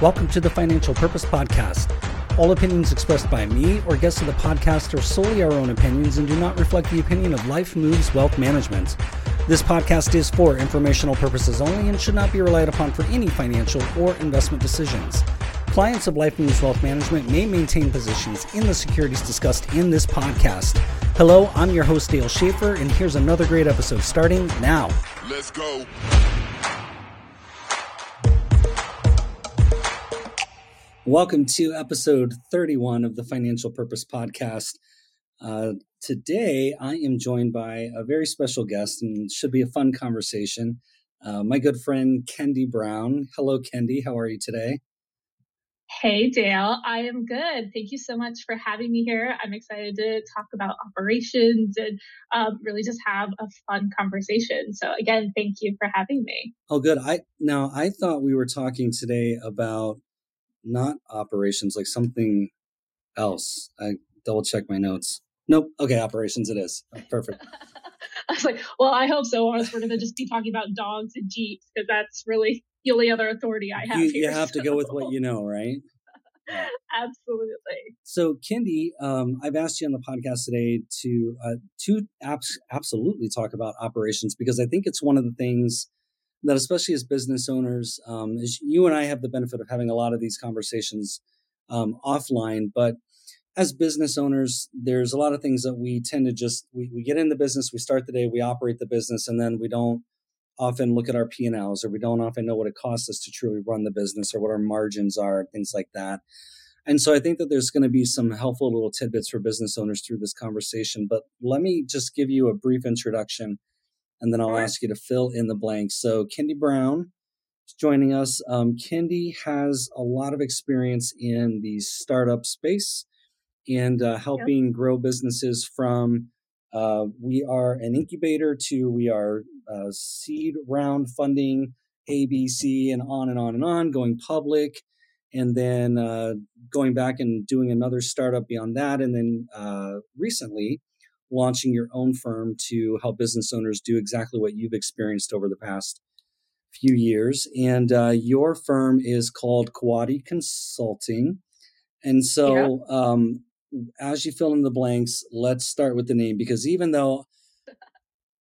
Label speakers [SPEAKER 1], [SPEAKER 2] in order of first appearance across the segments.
[SPEAKER 1] Welcome to the Financial Purpose Podcast. All opinions expressed by me or guests of the podcast are solely our own opinions and do not reflect the opinion of Life Moves Wealth Management. This podcast is for informational purposes only and should not be relied upon for any financial or investment decisions. Clients of Life Moves Wealth Management may maintain positions in the securities discussed in this podcast. Hello, I'm your host, Dale Schaefer, and here's another great episode starting now.
[SPEAKER 2] Let's go.
[SPEAKER 1] Welcome to episode 31 of the Financial Purpose Podcast. Uh, today, I am joined by a very special guest and should be a fun conversation. Uh, my good friend, Kendi Brown. Hello, Kendi. How are you today?
[SPEAKER 3] Hey, Dale. I am good. Thank you so much for having me here. I'm excited to talk about operations and um, really just have a fun conversation. So, again, thank you for having me.
[SPEAKER 1] Oh, good. I now I thought we were talking today about not operations, like something else. I double check my notes. Nope. Okay, operations it is. Oh, perfect.
[SPEAKER 3] I was like, well, I hope so. Or else we're going to just be talking about dogs and Jeeps because that's really the only other authority I have.
[SPEAKER 1] You,
[SPEAKER 3] here,
[SPEAKER 1] you have
[SPEAKER 3] so.
[SPEAKER 1] to go with what you know, right?
[SPEAKER 3] Absolutely.
[SPEAKER 1] So, Kendi, um, I've asked you on the podcast today to uh, to abs- absolutely talk about operations because I think it's one of the things that, especially as business owners, um, is you and I have the benefit of having a lot of these conversations um, offline, but as business owners, there's a lot of things that we tend to just we, we get in the business, we start the day, we operate the business, and then we don't often look at our P&Ls or we don't often know what it costs us to truly run the business or what our margins are, things like that. And so I think that there's going to be some helpful little tidbits for business owners through this conversation. But let me just give you a brief introduction and then I'll ask you to fill in the blanks. So Kendi Brown is joining us. Um, Kendi has a lot of experience in the startup space and uh, helping grow businesses from uh, we are an incubator to we are uh, seed round funding, ABC, and on and on and on, going public, and then uh, going back and doing another startup beyond that, and then uh, recently launching your own firm to help business owners do exactly what you've experienced over the past few years. And uh, your firm is called Coati Consulting. And so, um, as you fill in the blanks, let's start with the name because even though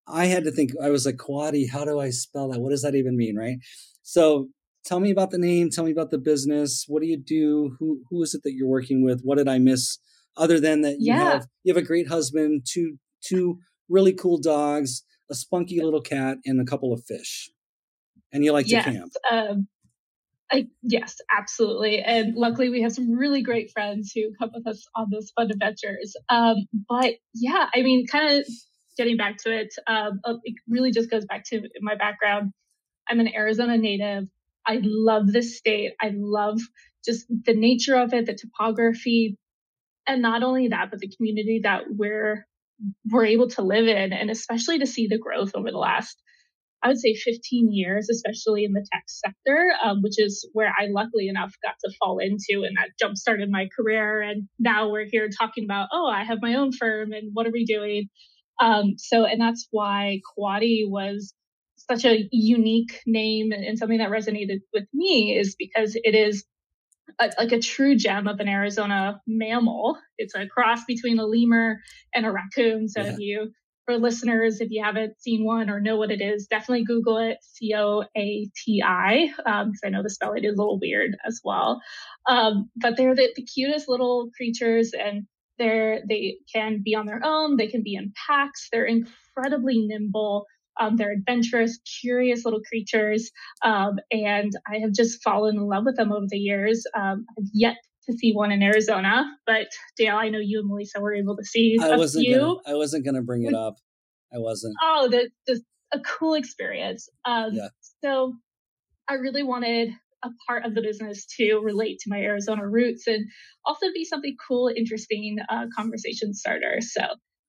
[SPEAKER 1] I had to think, I was like, Coati, how do I spell that? What does that even mean? Right. So, tell me about the name. Tell me about the business. What do you do? Who Who is it that you're working with? What did I miss? Other than that, you
[SPEAKER 3] Yeah.
[SPEAKER 1] have you have a great husband, two two really cool dogs, a spunky little cat, and a couple of fish. And you like to camp.
[SPEAKER 3] Um, I, yes, absolutely. And luckily, we have some really great friends who come with us on those fun adventures. Um, but yeah, I mean, kind of getting back to it, um, uh, it really just goes back to my background. I'm an Arizona native. I love this state. I love just the nature of it, the topography, and not only that, but the community that we're we're able to live in, and especially to see the growth over the last I would say 15 years, especially in the tech sector, um, which is where I luckily enough got to fall into, and that jump started my career. And now we're here talking about, oh, I have my own firm, and what are we doing? Um, so, and that's why Coati was such a unique name and something that resonated with me is because it is a, like a true gem of an Arizona mammal. It's a cross between a lemur and a raccoon. So
[SPEAKER 1] Yeah.
[SPEAKER 3] if you, for listeners, if you haven't seen one or know what it is, definitely Google it. C O A T I, because I know the spelling is a little weird as well. Um, but they're the, the cutest little creatures, and they're they can be on their own. They can be in packs. They're incredibly nimble. Um, they're adventurous, curious little creatures. Um, and I have just fallen in love with them over the years. Um, I've yet to see one in Arizona, but Dale, I know you and Melissa were able to see
[SPEAKER 1] I
[SPEAKER 3] a
[SPEAKER 1] wasn't
[SPEAKER 3] few.
[SPEAKER 1] gonna, I wasn't gonna bring it up. I wasn't.
[SPEAKER 3] Oh, that just a cool experience. Um,
[SPEAKER 1] Yeah.
[SPEAKER 3] So I really wanted a part of the business to relate to my Arizona roots and also be something cool, interesting uh, conversation starter. So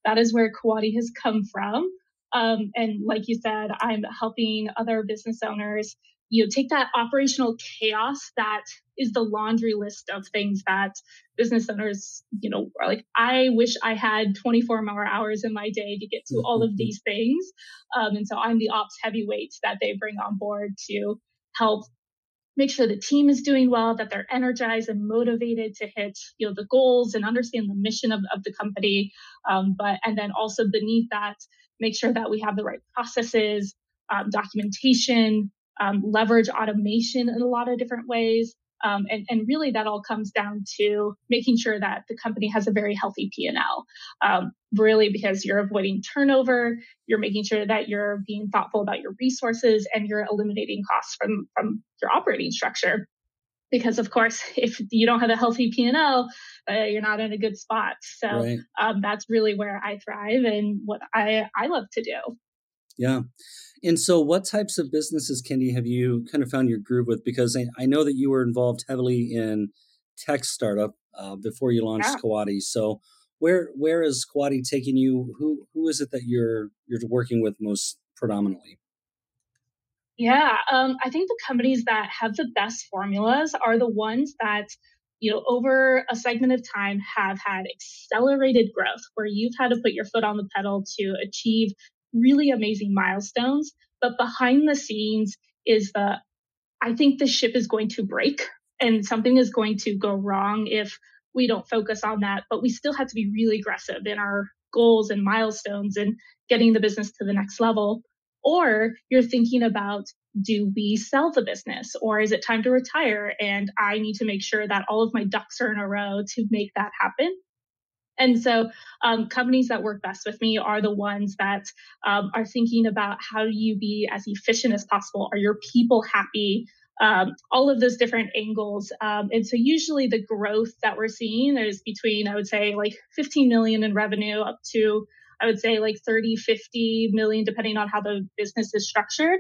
[SPEAKER 3] that is where Coati has come from. Um, and like you said, I'm helping other business owners, you know, take that operational chaos that is the laundry list of things that business owners, you know, are like, I wish I had 24 more hours in my day to get to all of these things. Um, and so I'm the ops heavyweight that they bring on board to help make sure the team is doing well, that they're energized and motivated to hit you know the goals and understand the mission of, of the company. Um, but and then also beneath that, make sure that we have the right processes, um, documentation, um, leverage automation in a lot of different ways. Um, and, and, really that all comes down to making sure that the company has a very healthy P&L. Um, really because you're avoiding turnover, you're making sure that you're being thoughtful about your resources and you're eliminating costs from, from your operating structure. Because of course, if you don't have a healthy P&L, uh, you're not in a good spot. So right. um, that's really where I thrive and what I, I love to do.
[SPEAKER 1] Yeah. And so, what types of businesses, Kendi, have you kind of found your groove with? Because I, I know that you were involved heavily in tech startup uh, before you launched yeah. So, where where is Coati taking you? Who who is it that you're you're working with most predominantly?
[SPEAKER 3] Yeah, um, I think the companies that have the best formulas are the ones that you know over a segment of time have had accelerated growth, where you've had to put your foot on the pedal to achieve really amazing milestones. But behind the scenes is the, I think the ship is going to break and something is going to go wrong if we don't focus on that. But we still have to be really aggressive in our goals and milestones and getting the business to the next level. Or you're thinking about do we sell the business or is it time to retire? And I need to make sure that all of my ducks are in a row to make that happen. And so, um, companies that work best with me are the ones that um, are thinking about how do you be as efficient as possible? Are your people happy? Um, all of those different angles. Um, and so, usually, the growth that we're seeing is between, I would say, like 15 million in revenue up to, I would say, like 30, 50 million, depending on how the business is structured.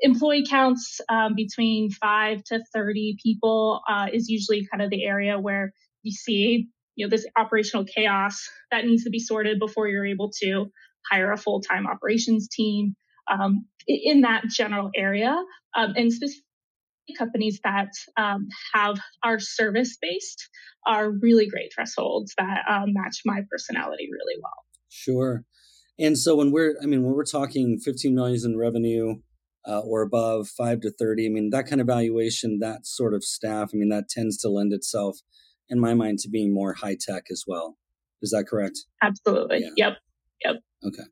[SPEAKER 3] Employee counts um, between 5 to 30 people uh, is usually kind of the area where you see you know this operational chaos that needs to be sorted before you're able to hire a full-time operations team um, in that general area. Um, and specific companies that um, have our service based are really great thresholds that um, match my personality really well
[SPEAKER 1] sure and so when we're i mean when we're talking 15 million in revenue uh, or above 5 to 30 i mean that kind of valuation that sort of staff i mean that tends to lend itself in my mind to being more high tech as well. Is that correct?
[SPEAKER 3] Absolutely. Yeah. Yep. Yep.
[SPEAKER 1] Okay.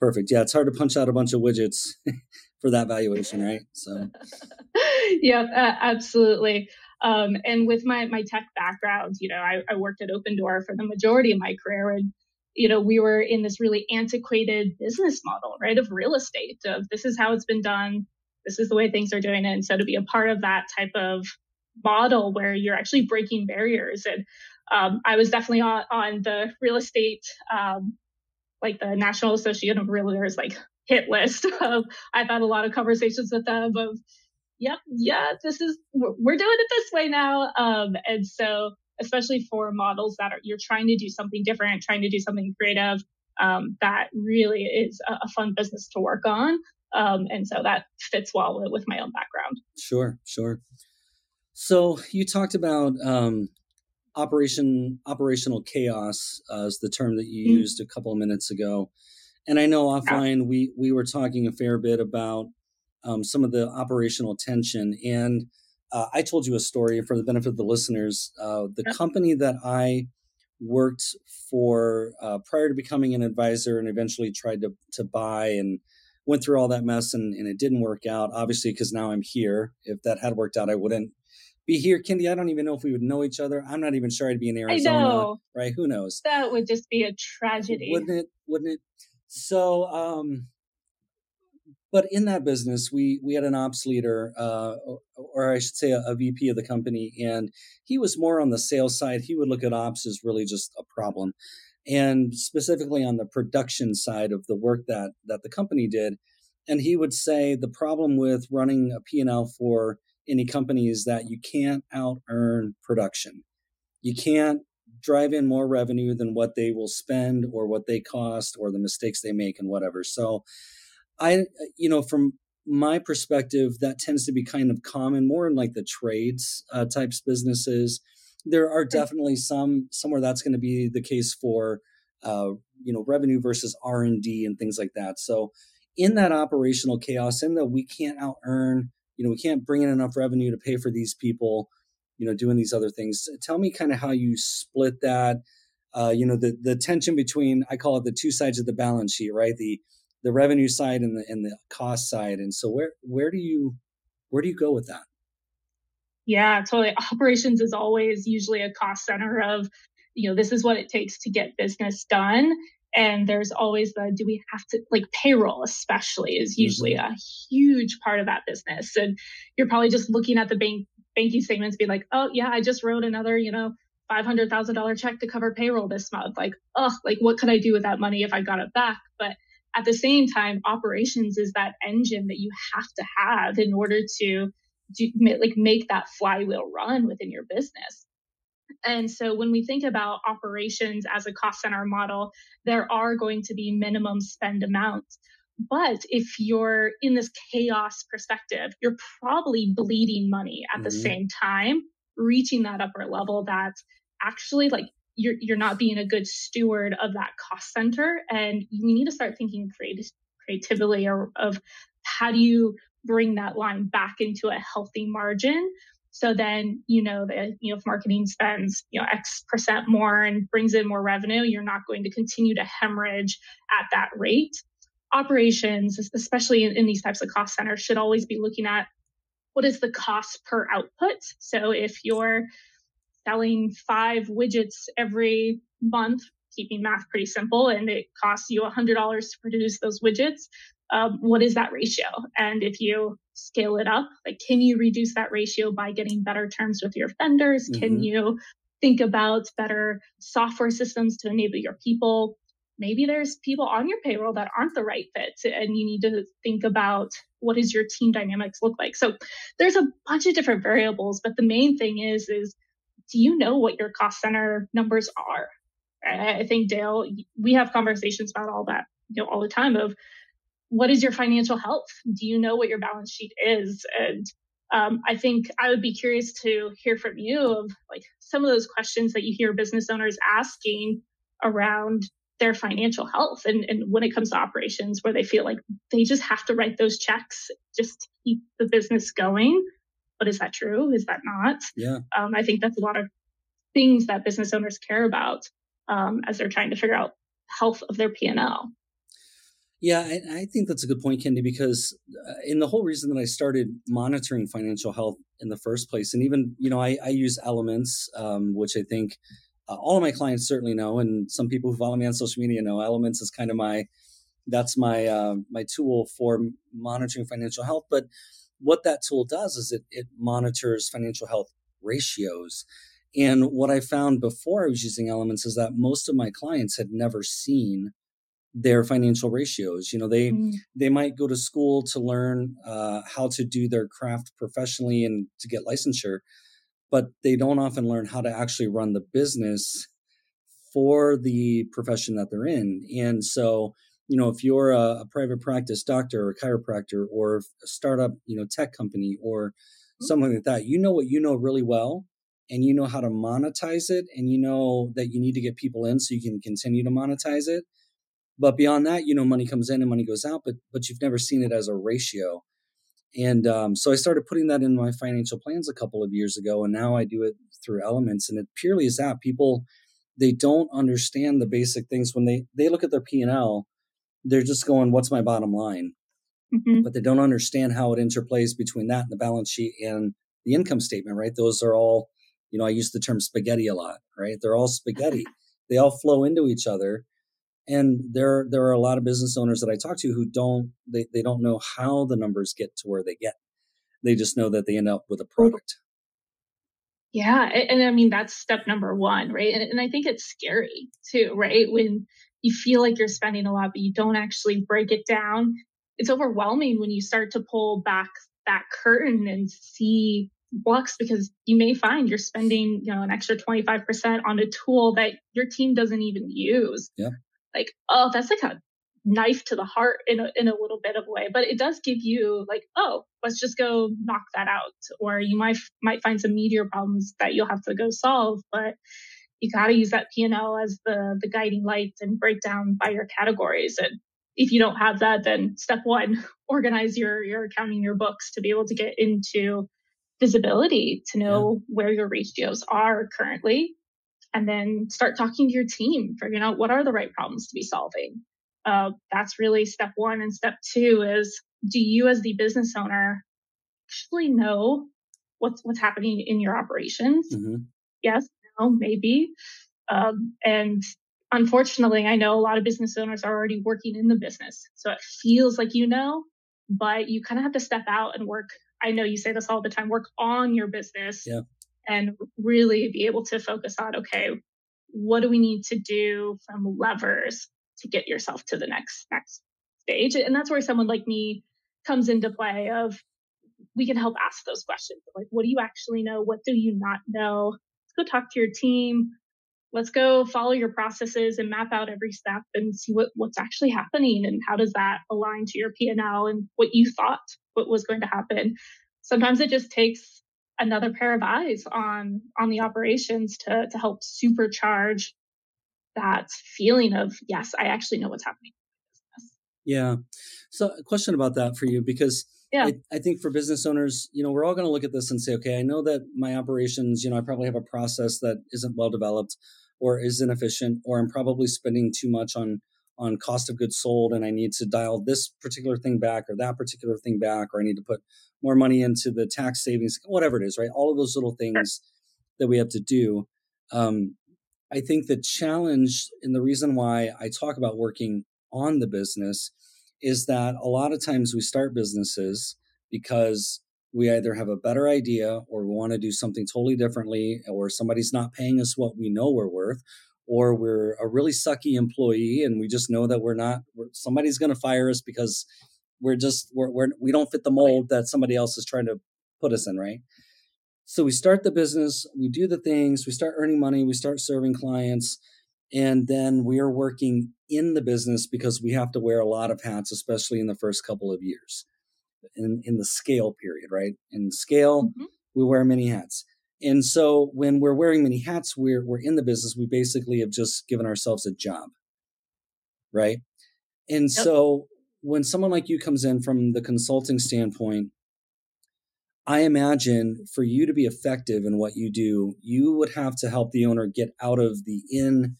[SPEAKER 1] Perfect. Yeah, it's hard to punch out a bunch of widgets for that valuation, right? So.
[SPEAKER 3] yep, uh, absolutely. Um, and with my my tech background, you know, I, I worked at Opendoor for the majority of my career, and you know, we were in this really antiquated business model, right, of real estate. Of this is how it's been done. This is the way things are doing it. And so to be a part of that type of model where you're actually breaking barriers. And um, I was definitely on, on the real estate, um, like the National Association of Realtors, like hit list. Of, I've had a lot of conversations with them of, yep, yeah, this is we're doing it this way now. Um, and so, especially for models that are you're trying to do something different, trying to do something creative, um, that really is a, a, fun business to work on. Um, and so that fits well with, with my own background.
[SPEAKER 1] Sure, sure. So you talked about um, operation operational chaos uh, the term that you mm-hmm. used a couple of minutes ago, and I know offline we we were talking a fair bit about um, some of the operational tension. And uh, I told you a story for the benefit of the listeners. Uh, the company that I worked for uh, prior to becoming an advisor and eventually tried to to buy and went through all that mess and, and it didn't work out obviously because now i'm here if that had worked out i wouldn't be here, Kendi. I don't even know if we would know each other. I'm not even sure I'd be in Arizona. Right? Who knows?
[SPEAKER 3] That would just be a tragedy.
[SPEAKER 1] Wouldn't it? Wouldn't it? So, um, but in that business, we we had an ops leader, uh, or, or, I should say, a, a, VP of the company, and he was more on the sales side. He would look at ops as really just a problem, and specifically on the production side of the work that that the company did. And he would say the problem with running a P&L for any company is that you can't out earn production. You can't drive in more revenue than what they will spend or what they cost or the mistakes they make and whatever. So I you know from my perspective that tends to be kind of common more in like the trades uh, types businesses. There are definitely some somewhere that's going to be the case for uh, you know revenue versus R&D and things like that. So in that operational chaos in that we can't out earn you know we can't bring in enough revenue to pay for these people you know doing these other things tell me kind of how you split that uh, you know the the tension between i call it the two sides of the balance sheet right the the revenue side and the and the cost side. And so where where do you where do you go with that?
[SPEAKER 3] Yeah totally. Operations is always usually a cost center of you know this is what it takes to get business done. And there's always the do we have to like payroll especially is usually mm-hmm. a huge part of that business. And you're probably just looking at the bank banking statements be like oh yeah i just wrote another you know $500000 check to cover payroll this month. Like oh like what could i do with that money if i got it back? But at the same time operations is that engine that you have to have in order to do, like make that flywheel run within your business and so when we think about operations as a cost center model, there are going to be minimum spend amounts. But if you're in this chaos perspective, you're probably bleeding money at mm-hmm. the same time, reaching that upper level that's actually like you're you're not being a good steward of that cost center. And we need to start thinking creative creatively or of how do you bring that line back into a healthy margin so then you know that you know if marketing spends you know X percent more and brings in more revenue, you're not going to continue to hemorrhage at that rate. Operations, especially in, in these types of cost centers, should always be looking at what is the cost per output. So if you're selling five widgets every month, keeping math pretty simple, and it costs you $100 to produce those widgets, um, what is that ratio? And if you scale it up, like can you reduce that ratio by getting better terms with your vendors? Mm-hmm. Can you think about better software systems to enable your people? Maybe there's people on your payroll that aren't the right fit, and you need to think about what does your team dynamics look like. So there's a bunch of different variables, but the main thing is is do you know what your cost center numbers are? I think Dale, we have conversations about all that, you know, all the time of what is your financial health? Do you know what your balance sheet is? And um, I think I would be curious to hear from you of like some of those questions that you hear business owners asking around their financial health and, and when it comes to operations where they feel like they just have to write those checks just to keep the business going. But is that true? Is that not?
[SPEAKER 1] Yeah.
[SPEAKER 3] Um, I think that's a lot of things that business owners care about um, as they're trying to figure out health of their P&L.
[SPEAKER 1] Yeah, I, I think that's a good point, Kendi, because uh, in the whole reason that I started monitoring financial health in the first place, and even, you know, I, I use Elements, um, which I think uh, all of my clients certainly know, and some people who follow me on social media know Elements is kind of my, that's my, uh, my tool for monitoring financial health. But what that tool does is it, it monitors financial health ratios. And what I found before I was using Elements is that most of my clients had never seen their financial ratios you know they mm. they might go to school to learn uh, how to do their craft professionally and to get licensure but they don't often learn how to actually run the business for the profession that they're in and so you know if you're a, a private practice doctor or a chiropractor or a startup you know tech company or mm. something like that you know what you know really well and you know how to monetize it and you know that you need to get people in so you can continue to monetize it but beyond that, you know, money comes in and money goes out, but but you've never seen it as a ratio. And um, so I started putting that in my financial plans a couple of years ago, and now I do it through Elements. And it purely is that people they don't understand the basic things when they they look at their P and L, they're just going, "What's my bottom line?" Mm-hmm. But they don't understand how it interplays between that and the balance sheet and the income statement. Right? Those are all, you know, I use the term spaghetti a lot. Right? They're all spaghetti. they all flow into each other and there there are a lot of business owners that I talk to who don't they, they don't know how the numbers get to where they get. They just know that they end up with a product.
[SPEAKER 3] Yeah, and, and I mean that's step number one, right? And, and I think it's scary too, right? When you feel like you're spending a lot, but you don't actually break it down. It's overwhelming when you start to pull back that curtain and see blocks because you may find you're spending you know an extra 25% on a tool that your team doesn't even use
[SPEAKER 1] yeah
[SPEAKER 3] like, oh, that's like a knife to the heart in a, in a little bit of a way, but it does give you like, oh, let's just go knock that out. Or you might, might find some meteor problems that you'll have to go solve, but you got to use that P&L as the, the guiding light and break down by your categories. And if you don't have that, then step one, organize your your accounting, your books to be able to get into visibility to know yeah. where your ratios are currently and then start talking to your team figuring out what are the right problems to be solving uh, that's really step one and step two is do you as the business owner actually know what's what's happening in your operations mm-hmm. yes no maybe um, and unfortunately i know a lot of business owners are already working in the business so it feels like you know but you kind of have to step out and work I know you say this all the time, work on your business
[SPEAKER 1] yeah.
[SPEAKER 3] and really be able to focus on, okay, what do we need to do from levers to get yourself to the next next stage? And that's where someone like me comes into play of we can help ask those questions. Like, what do you actually know? What do you not know? Go talk to your team. Let's go follow your processes and map out every step and see what, what's actually happening and how does that align to your P&L and what you thought what was going to happen. Sometimes it just takes another pair of eyes on on the operations to to help supercharge that feeling of yes, I actually know what's happening.
[SPEAKER 1] Yeah. So a question about that for you because yeah. I, I, think for business owners, you know, we're all going to look at this and say, okay, I know that my operations, you know, I probably have a process that isn't well developed or is inefficient, or I'm probably spending too much on on cost of goods sold and I need to dial this particular thing back or that particular thing back, or I need to put more money into the tax savings, whatever it is, right? All of those little things that we have to do. Um, I think the challenge and the reason why I talk about working on the business is that a lot of times we start businesses because we either have a better idea or we want to do something totally differently or somebody's not paying us what we know we're worth or we're a really sucky employee and we just know that we're not we're, somebody's going to fire us because we're just we're, we're we don't fit the mold that somebody else is trying to put us in right? So we start the business we do the things we start earning money we start serving clients and then we are working in the business because we have to wear a lot of hats especially in the first couple of years in in the scale period right in scale mm-hmm. we wear many hats and so when we're wearing many hats, we're we're in the business. We basically have just given ourselves a job. Right. And yep. so when someone like you comes in from the consulting standpoint, I imagine for you to be effective in what you do, you would have to help the owner get out of the in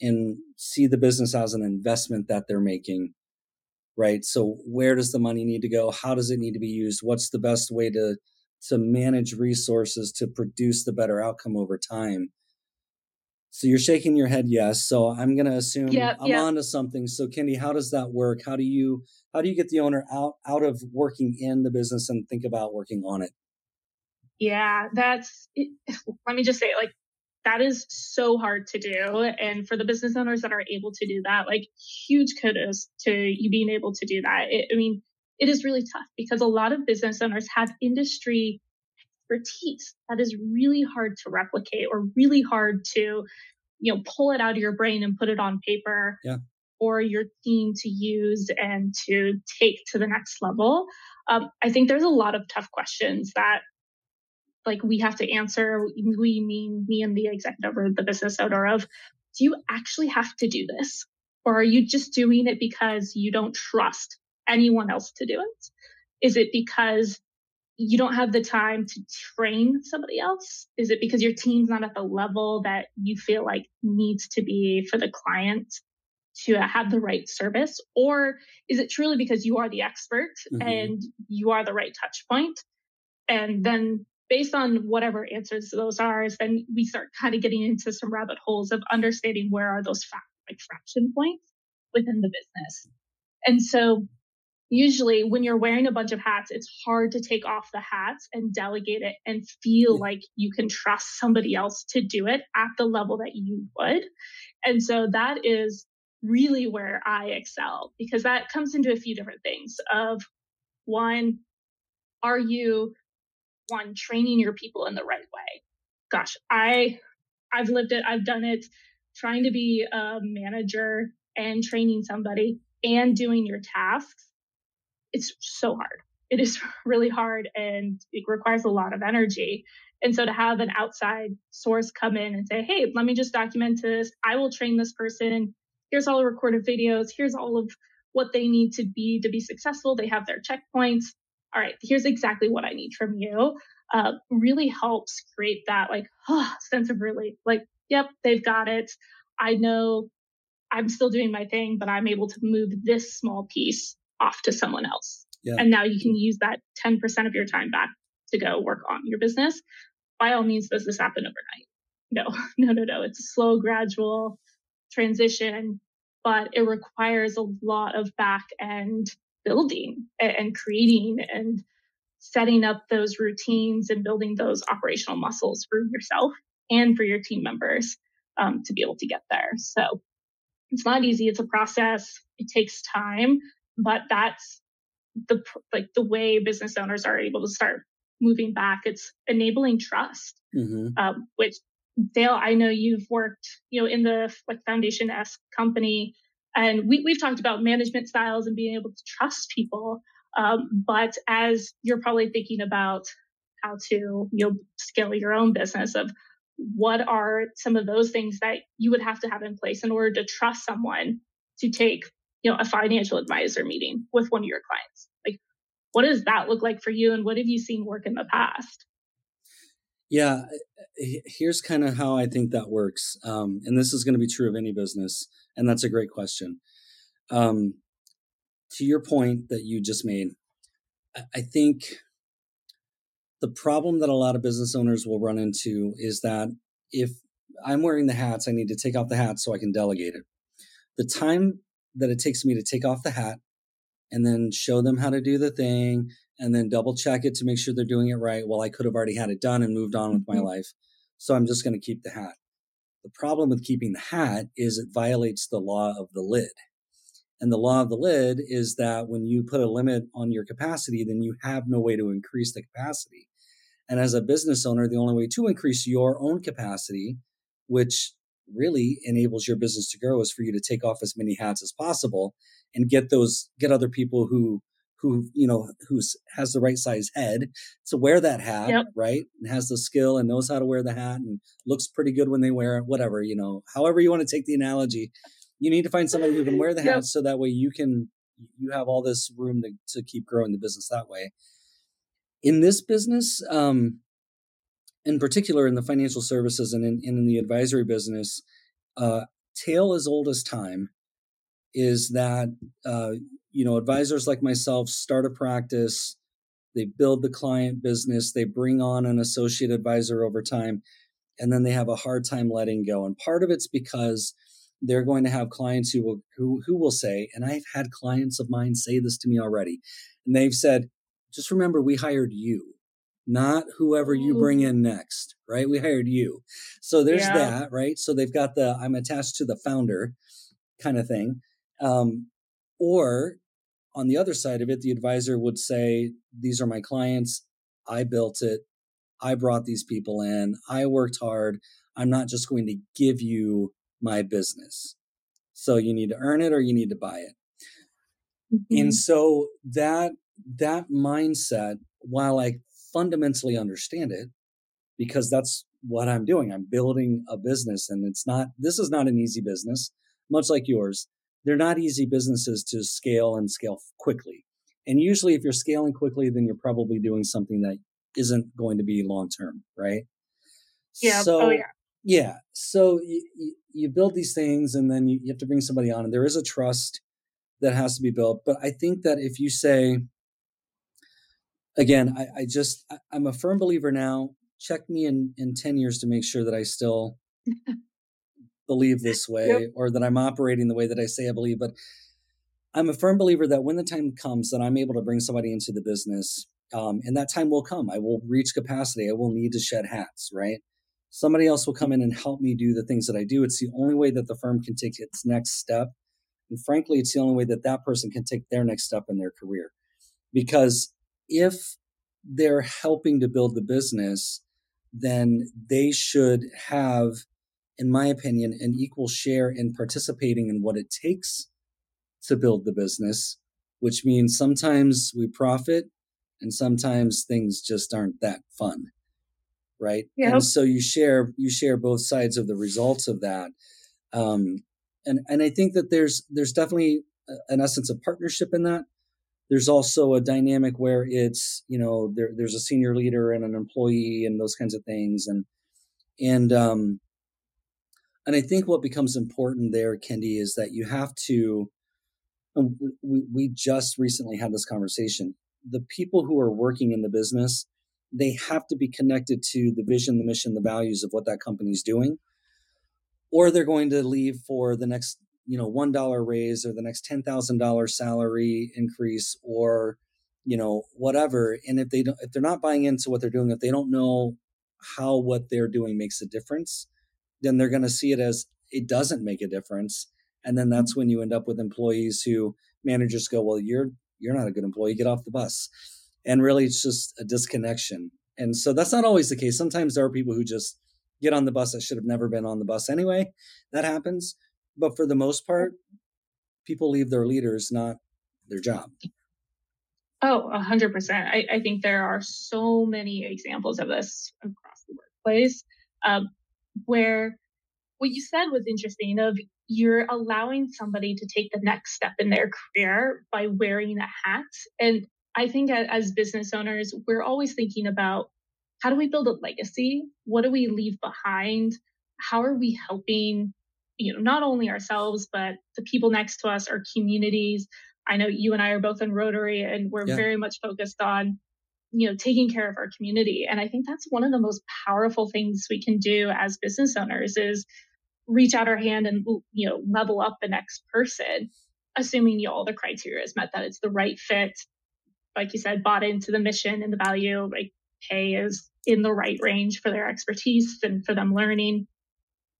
[SPEAKER 1] and see the business as an investment that they're making. Right. So where does the money need to go? How does it need to be used? What's the best way to to manage resources to produce the better outcome over time. So you're shaking your head yes. So I'm going to assume yep, I'm yep. onto something. So Kendi, how does that work? How do you how do you get the owner out out of working in the business and think about working on it?
[SPEAKER 3] Yeah, that's it, let me just say like that is so hard to do and for the business owners that are able to do that like huge kudos to you being able to do that. It, I mean, it is really tough because a lot of business owners have industry expertise that is really hard to replicate or really hard to you know pull it out of your brain and put it on paper
[SPEAKER 1] yeah.
[SPEAKER 3] or your team to use and to take to the next level um, i think there's a lot of tough questions that like we have to answer we mean me and the executive or the business owner of do you actually have to do this or are you just doing it because you don't trust anyone else to do it? Is it because you don't have the time to train somebody else? Is it because your team's not at the level that you feel like needs to be for the client to have the right service? Or is it truly because you are the expert mm-hmm. and you are the right touch point? And then based on whatever answers those are, then we start kind of getting into some rabbit holes of understanding where are those like fraction points within the business. And so usually when you're wearing a bunch of hats, it's hard to take off the hats and delegate it and feel like you can trust somebody else to do it at the level that you would. And so that is really where I excel because that comes into a few different things of one, are you one training your people in the right way? Gosh, I I've lived it, I've done it trying to be a manager and training somebody and doing your tasks it's so hard. It is really hard and it requires a lot of energy. And so to have an outside source come in and say, hey, let me just document this. I will train this person. Here's all the recorded videos. Here's all of what they need to be to be successful. They have their checkpoints. All right, here's exactly what I need from you. Uh, really helps create that like oh, sense of relief. Like, yep, they've got it. I know I'm still doing my thing, but I'm able to move this small piece off to someone else. Yeah. And now you can use that 10% of your time back to go work on your business. By all means, does this happen overnight? No, no, no, no. It's a slow, gradual transition, but it requires a lot of back end building and creating and setting up those routines and building those operational muscles for yourself and for your team members um, to be able to get there. So it's not easy. It's a process. It takes time, but that's the like the way business owners are able to start moving back. It's enabling trust, mm-hmm. um, which Dale, I know you've worked, you know, in the like foundation esque company, and we we've talked about management styles and being able to trust people. Um, but as you're probably thinking about how to you know scale your own business of what are some of those things that you would have to have in place in order to trust someone to take you know a financial advisor meeting with one of your clients? Like what does that look like for you and what have you seen work in the past?
[SPEAKER 1] Yeah here's kind of how i think that works. Um, and this is going to be true of any business and that's a great question um, to your point that you just made i think the problem that a lot of business owners will run into is that if I'm wearing the hats, I need to take off the hat so I can delegate it. The time that it takes me to take off the hat and then show them how to do the thing and then double check it to make sure they're doing it right. Well, I could have already had it done and moved on with my mm-hmm. life. So I'm just going to keep the hat. The problem with keeping the hat is it violates the law of the lid. And the law of the lid is that when you put a limit on your capacity, then you have no way to increase the capacity. And as a business owner, the only way to increase your own capacity, which really enables your business to grow, is for you to take off as many hats as possible and get those, get other people who, who, you know, who's has the right size head to wear that hat, yep. right? And has the skill and knows how to wear the hat and looks pretty good when they wear it, whatever, you know, however you want to take the analogy. You need to find somebody who can wear the hat yep. so that way you can, you have all this room to, to keep growing the business that way in this business, um, in particular in the financial services and in, in the advisory business, uh, tale as old as time is that uh, you know advisors like myself start a practice, they build the client business, they bring on an associate advisor over time, and then they have a hard time letting go. And part of it's because they're going to have clients who will who, who will say, and I've had clients of mine say this to me already, and they've said, just remember we hired you not whoever you bring in next right we hired you so there's yeah. that right so they've got the i'm attached to the founder kind of thing um, or on the other side of it the advisor would say these are my clients. I built it. I brought these people in. I worked hard. I'm not just going to give you my business. So you need to earn it or you need to buy it. Mm-hmm. and so that that mindset, while I fundamentally understand it, because that's what I'm doing, I'm building a business and it's not, this is not an easy business, much like yours. They're not easy businesses to scale and scale quickly. And usually, if you're scaling quickly, then you're probably doing something that isn't going to be long term, right?
[SPEAKER 3] Yeah. So, oh, yeah.
[SPEAKER 1] Yeah. So you, you build these things and then you, you have to bring somebody on, and there is a trust that has to be built. But I think that if you say, again, I, I just I, I'm a firm believer now. Check me in in ten years to make sure that I still believe this way yep. or that I'm operating the way that I say I believe. But I'm a firm believer that when the time comes that I'm able to bring somebody into the business, um, and that time will come. I will reach capacity. I will need to shed hats, right? Somebody else will come in and help me do the things that I do. It's the only way that the firm can take its next step. And frankly, it's the only way that that person can take their next step in their career. Because if they're helping to build the business, then they should have, in my opinion, an equal share in participating in what it takes to build the business, which means sometimes we profit and sometimes things just aren't that fun. Right. Yep. And so you share you share both sides of the results of that. Um, and and I think that there's there's definitely an essence of partnership in that. There's also a dynamic where it's you know there, there's a senior leader and an employee and those kinds of things and and um and I think what becomes important there, Kendi, is that you have to. We we just recently had this conversation. The people who are working in the business, they have to be connected to the vision, the mission, the values of what that company's doing, or they're going to leave for the next you know one dollar raise or the next ten thousand dollar salary increase or you know whatever and if they don't if they're not buying into what they're doing if they don't know how what they're doing makes a difference then they're going to see it as it doesn't make a difference. And then that's when you end up with employees who managers go well you're you're not a good employee. Get off the bus. And really it's just a disconnection. And so that's not always the case. Sometimes there are people who just get on the bus that should have never been on the bus anyway. That happens. But for the most part, people leave their leaders, not their job.
[SPEAKER 3] Oh, a hundred percent. I, I think there are so many examples of this across the workplace, um, where what you said was interesting of you're allowing somebody to take the next step in their career by wearing a hat. And I think as business owners, we're always thinking about how do we build a legacy? What do we leave behind? How are we helping you know, not only ourselves, but the people next to us, our communities. I know you and I are both in Rotary and we're yeah. very much focused on, you know, taking care of our community. And I think that's one of the most powerful things we can do as business owners is reach out our hand and, you know, level up the next person, assuming you know, all the criteria is met, that it's the right fit. Like you said, bought into the mission and the value, like pay is in the right range for their expertise and for them learning.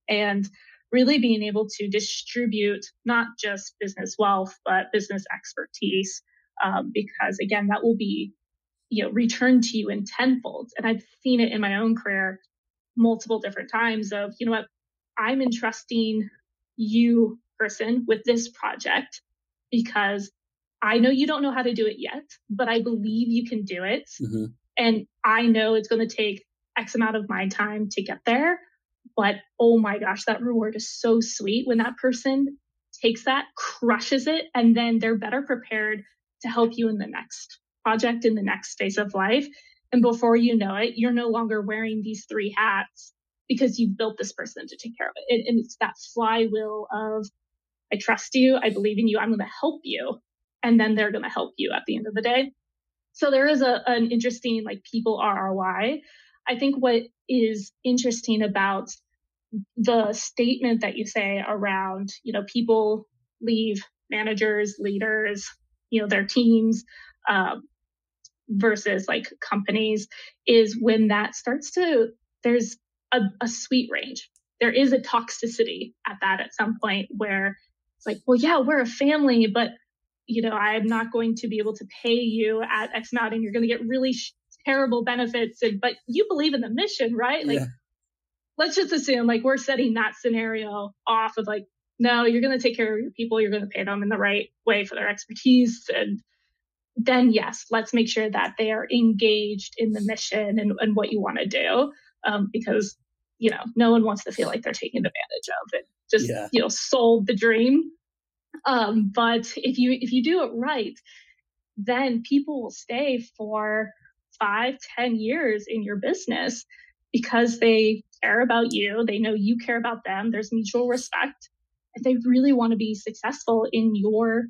[SPEAKER 3] And really being able to distribute not just business wealth, but business expertise. Um, because again, that will be, you know, return to you in tenfold. And I've seen it in my own career multiple different times of, you know what, I'm entrusting you person with this project because I know you don't know how to do it yet, but I believe you can do it. Mm-hmm. And I know it's going to take X amount of my time to get there. But oh my gosh, that reward is so sweet when that person takes that, crushes it, and then they're better prepared to help you in the next project, in the next phase of life. And before you know it, you're no longer wearing these three hats because you've built this person to take care of it. And, it's that flywheel of, I trust you, I believe in you, I'm going to help you. And then they're going to help you at the end of the day. So there is a, an interesting like people ROI I think what is interesting about the statement that you say around, you know, people leave managers, leaders, you know, their teams um, versus like companies is when that starts to, there's a, a sweet range. There is a toxicity at that at some point where it's like, well, yeah, we're a family, but you know, I'm not going to be able to pay you at X amount and you're going to get really sh- terrible benefits and but you believe in the mission right like yeah. let's just assume like we're setting that scenario off of like no you're going to take care of your people you're going to pay them in the right way for their expertise and then yes let's make sure that they are engaged in the mission and, and what you want to do um, because you know no one wants to feel like they're taken advantage of and just yeah. you know sold the dream um, but if you if you do it right then people will stay for five, ten years in your business because they care about you. They know you care about them. There's mutual respect. And they really want to be successful in your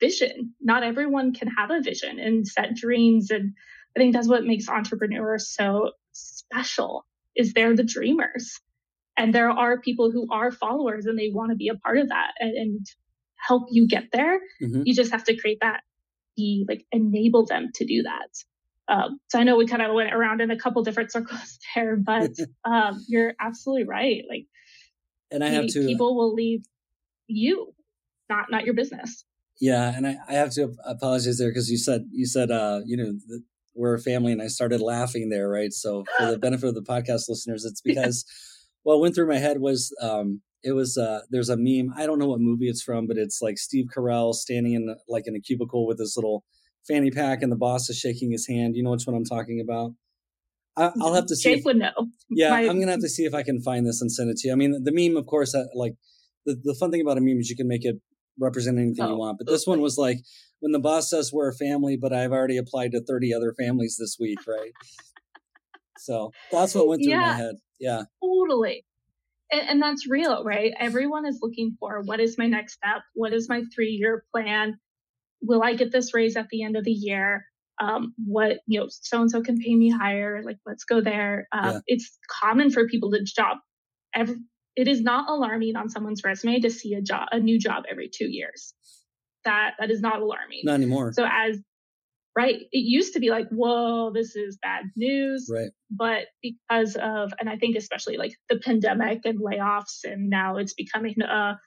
[SPEAKER 3] vision. Not everyone can have a vision and set dreams. And I think that's what makes entrepreneurs so special is they're the dreamers. And there are people who are followers and they want to be a part of that and, and help you get there. Mm-hmm. You just have to create that, be like enable them to do that. Um, so I know we kind of went around in a couple different circles there, but um, you're absolutely right. Like,
[SPEAKER 1] and I have to
[SPEAKER 3] people will leave you, not not your business.
[SPEAKER 1] Yeah, and I, I have to apologize there because you said you said uh, you know the, we're a family, and I started laughing there, right? So for the benefit of the podcast listeners, it's because what went through my head was um, it was uh, there's a meme. I don't know what movie it's from, but it's like Steve Carell standing in like in a cubicle with his little fanny pack and the boss is shaking his hand. You know which one I'm talking about? I, will have to see.
[SPEAKER 3] Jake if, would know.
[SPEAKER 1] Yeah, My, I'm gonna have to see if I can find this and send it to you. I mean, the meme, of course, uh, like the, the fun thing about a meme is you can make it represent anything oh, you want. But this one was like when the boss says we're a family, but I've already applied to 30 other families this week, right? so that's what went through yeah, my head. Yeah.
[SPEAKER 3] Totally. And, and that's real, right? Everyone is looking for what is my next step? What is my three year plan? Will I get this raise at the end of the year? Um, what you know, so and so can pay me higher. Like, let's go there. Uh, yeah. It's common for people to job. Every, it is not alarming on someone's resume to see a job, a new job every two years. That that is not alarming.
[SPEAKER 1] Not anymore.
[SPEAKER 3] So as right, it used to be like, whoa, this is bad news.
[SPEAKER 1] Right.
[SPEAKER 3] But because of, and I think especially like the pandemic and layoffs, and now it's becoming a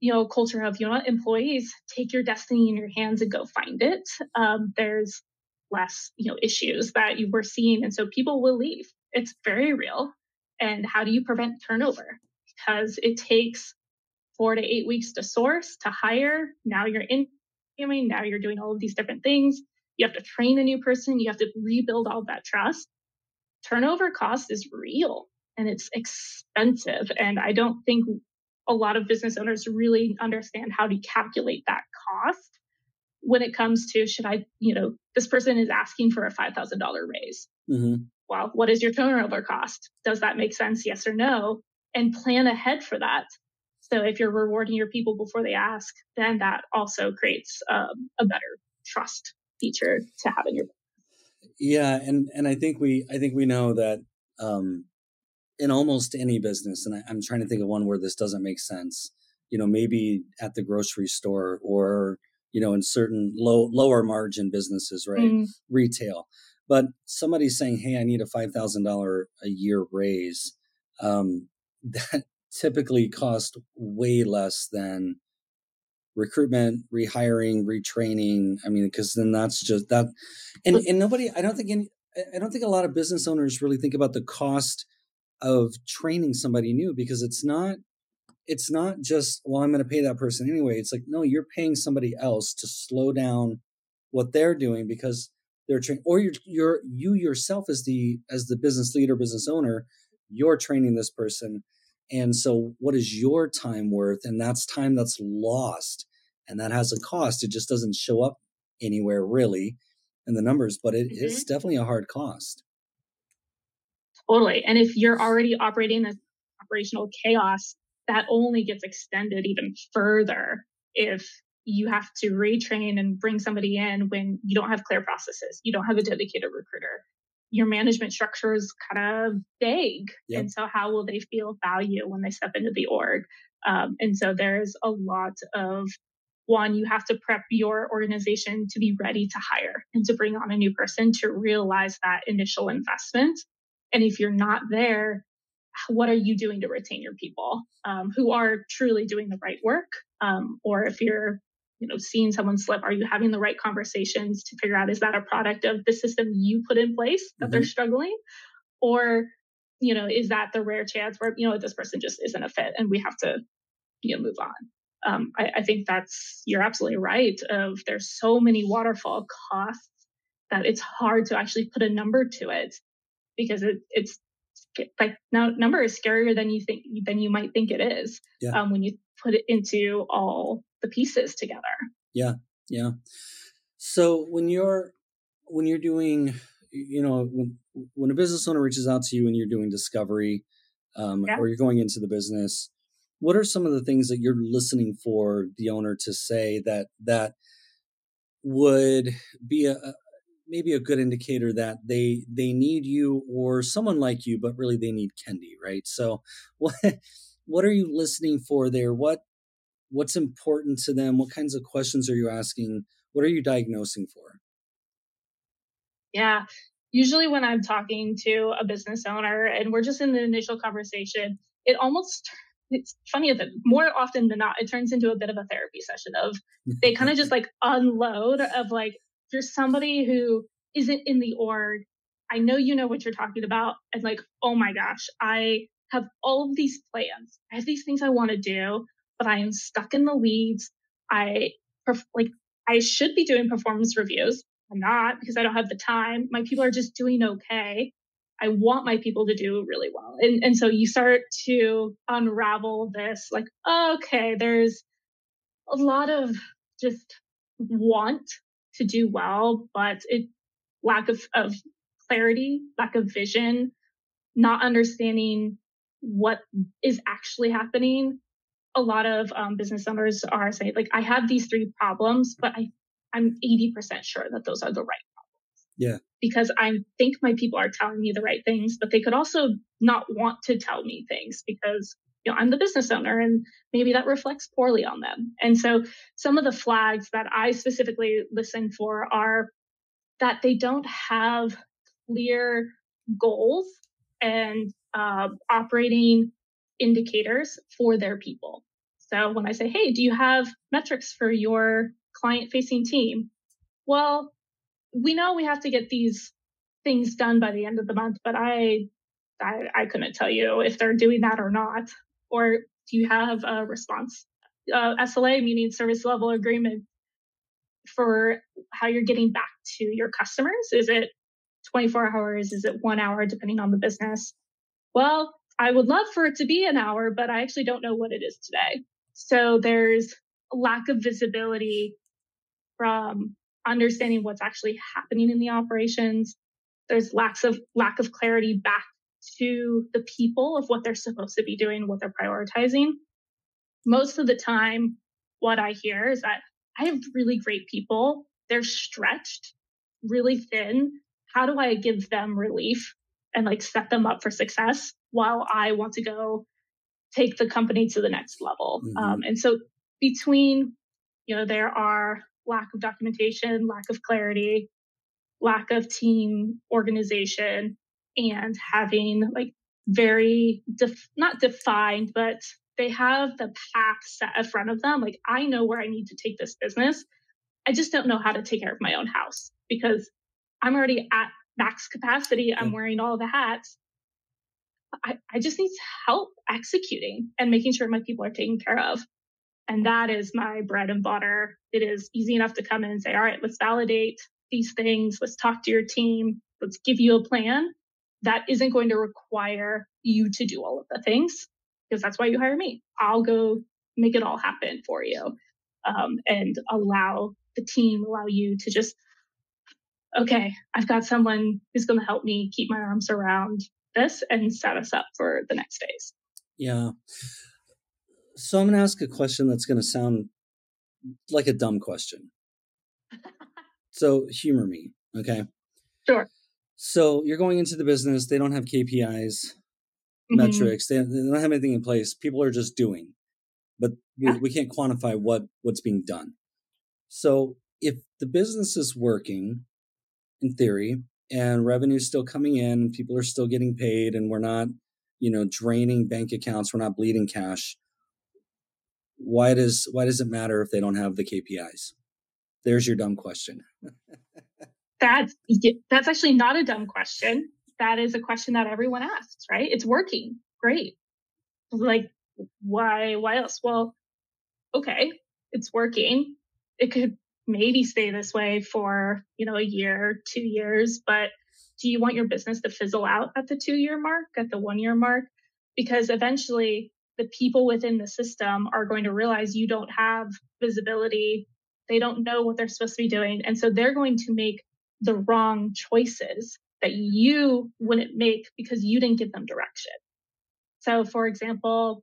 [SPEAKER 3] you know culture of you know employees take your destiny in your hands and go find it. Um, there's less you know issues that you were seeing and so people will leave it's very real and how do you prevent turnover because it takes four to eight weeks to source to hire now you're interviewing now you're doing all of these different things you have to train a new person you have to rebuild all that trust turnover cost is real and it's expensive and i don't think a lot of business owners really understand how to calculate that cost when it comes to should I, you know, this person is asking for a $5,000 raise. Mm-hmm. Well, what is your turnover cost? Does that make sense? Yes or no? And plan ahead for that. So if you're rewarding your people before they ask, then that also creates um, a better trust feature to have in your business.
[SPEAKER 1] Yeah, and and I think we I think we know that um, in almost any business, and I, I'm trying to think of one where this doesn't make sense. You know, maybe at the grocery store or you know, in certain low lower margin businesses, right? Mm. Retail. But somebody's saying, "Hey, I need a five thousand dollar a year raise." Um, that typically cost way less than recruitment, rehiring, retraining. I mean, because then that's just that, and and nobody. I don't think any. I don't think a lot of business owners really think about the cost of training somebody new because it's not it's not just well i'm going to pay that person anyway it's like no you're paying somebody else to slow down what they're doing because they're trained or you're, you're you yourself as the as the business leader business owner you're training this person. And so what is your time worth? And that's time that's lost. And that has a cost. It just doesn't show up anywhere really in the numbers but it mm-hmm. is definitely a hard cost.
[SPEAKER 3] Totally. And if you're already operating in operational chaos that only gets extended even further if you have to retrain and bring somebody in when you don't have clear processes, you don't have a dedicated recruiter. Your management structure is kind of vague. Yep. And so, how will they feel value when they step into the org? Um, and so, there's a lot of one, you have to prep your organization to be ready to hire and to bring on a new person to realize that initial investment. And if you're not there, what are you doing to retain your people um, who are truly doing the right work um, or if you're you know seeing someone slip are you having the right conversations to figure out is that a product of the system you put in place that mm-hmm. they're struggling or you know is that the rare chance where you know this person just isn't a fit and we have to you know move on um, I, I think that's you're absolutely right of there's so many waterfall costs that it's hard to actually put a number to it because it, it's like now number is scarier than you think than you might think it is yeah. um, when you put it into all the pieces together.
[SPEAKER 1] Yeah, yeah. So when you're when you're doing, you know, when when a business owner reaches out to you and you're doing discovery, um, yeah. or you're going into the business, what are some of the things that you're listening for the owner to say that that would be a, maybe a good indicator that they they need you or someone like you, but really they need Kendi, right? So what what are you listening for there? What what's important to them? What kinds of questions are you asking? What are you diagnosing for?
[SPEAKER 3] Yeah. Usually when I'm talking to a business owner and we're just in the initial conversation, it almost it's funny that more often than not, it turns into a bit of a therapy session of they kind of just like unload of like, you're somebody who isn't in the org. I know you know what you're talking about. And like, oh my gosh, I have all of these plans. I have these things I want to do, but I am stuck in the weeds. I like I should be doing performance reviews. I'm not because I don't have the time. My people are just doing okay. I want my people to do really well. And and so you start to unravel this like, okay, there's a lot of just want to do well, but it lack of, of clarity, lack of vision, not understanding what is actually happening. A lot of um, business owners are saying, like, I have these three problems, but I, I'm 80% sure that those are the right problems.
[SPEAKER 1] Yeah.
[SPEAKER 3] Because I think my people are telling me the right things, but they could also not want to tell me things because you know, I'm the business owner and maybe that reflects poorly on them. And so some of the flags that I specifically listen for are that they don't have clear goals and uh, operating indicators for their people. So when I say, hey, do you have metrics for your client facing team? Well, we know we have to get these things done by the end of the month, but I, I, I couldn't tell you if they're doing that or not. Or do you have a response? Uh, SLA, meaning service level agreement for how you're getting back to your customers? Is it 24 hours? Is it one hour, depending on the business? Well, I would love for it to be an hour, but I actually don't know what it is today. So there's a lack of visibility from understanding what's actually happening in the operations. There's lacks of lack of clarity back to the people of what they're supposed to be doing, what they're prioritizing. Most of the time, what I hear is that I have really great people. They're stretched, really thin. How do I give them relief and like set them up for success while I want to go take the company to the next level? Mm-hmm. Um, and so between, you know, there are lack of documentation, lack of clarity, lack of team organization, and having like very def- not defined, but they have the path set in front of them. Like, I know where I need to take this business. I just don't know how to take care of my own house because I'm already at max capacity. I'm wearing all the hats. I, I just need help executing and making sure my people are taken care of. And that is my bread and butter. It is easy enough to come in and say, all right, let's validate these things. Let's talk to your team. Let's give you a plan that isn't going to require you to do all of the things because that's why you hire me. I'll go make it all happen for you um, and allow the team, allow you to just, okay, I've got someone who's going to help me keep my arms around this and set us up for the next phase.
[SPEAKER 1] Yeah. So I'm going to ask a question that's going to sound like a dumb question. so humor me, okay?
[SPEAKER 3] Sure.
[SPEAKER 1] So you're going into the business, they don't have KPIs mm-hmm. metrics. They, they, don't have anything in place. People are just doing, but we, we can't quantify what what's being done. So if the business is working, in theory, and revenue is still coming in, and people are still getting paid, and we're not, you know, draining bank accounts, we're not bleeding cash. Why does why does it matter if they don't have the KPIs? There's your dumb question.
[SPEAKER 3] that's that's actually not a dumb question that is a question that everyone asks, right? It's working. Great. Like, why, why else? Well, okay, it's working. It could maybe stay this way for, you know, a year, two years, but do you want your business to fizzle out at the two year mark, at the one year mark? Because eventually the people within the system are going to realize you don't have visibility. They don't know what they're supposed to be doing. And so they're going to make the wrong choices that you wouldn't make because you didn't give them direction. So, for example,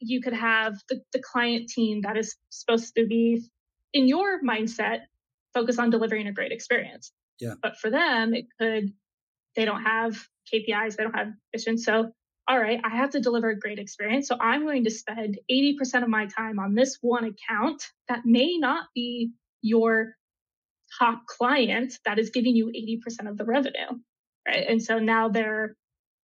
[SPEAKER 3] you could have the, the client team that is supposed to be, in your mindset, focus on delivering a great experience.
[SPEAKER 1] Yeah.
[SPEAKER 3] But for them, it could, they don't have KPIs, they don't have vision. So, all right, I have to deliver a great experience. So I'm going to spend 80% of my time on this one account that may not be your top client that is giving you 80% of the revenue. Right. And so now they're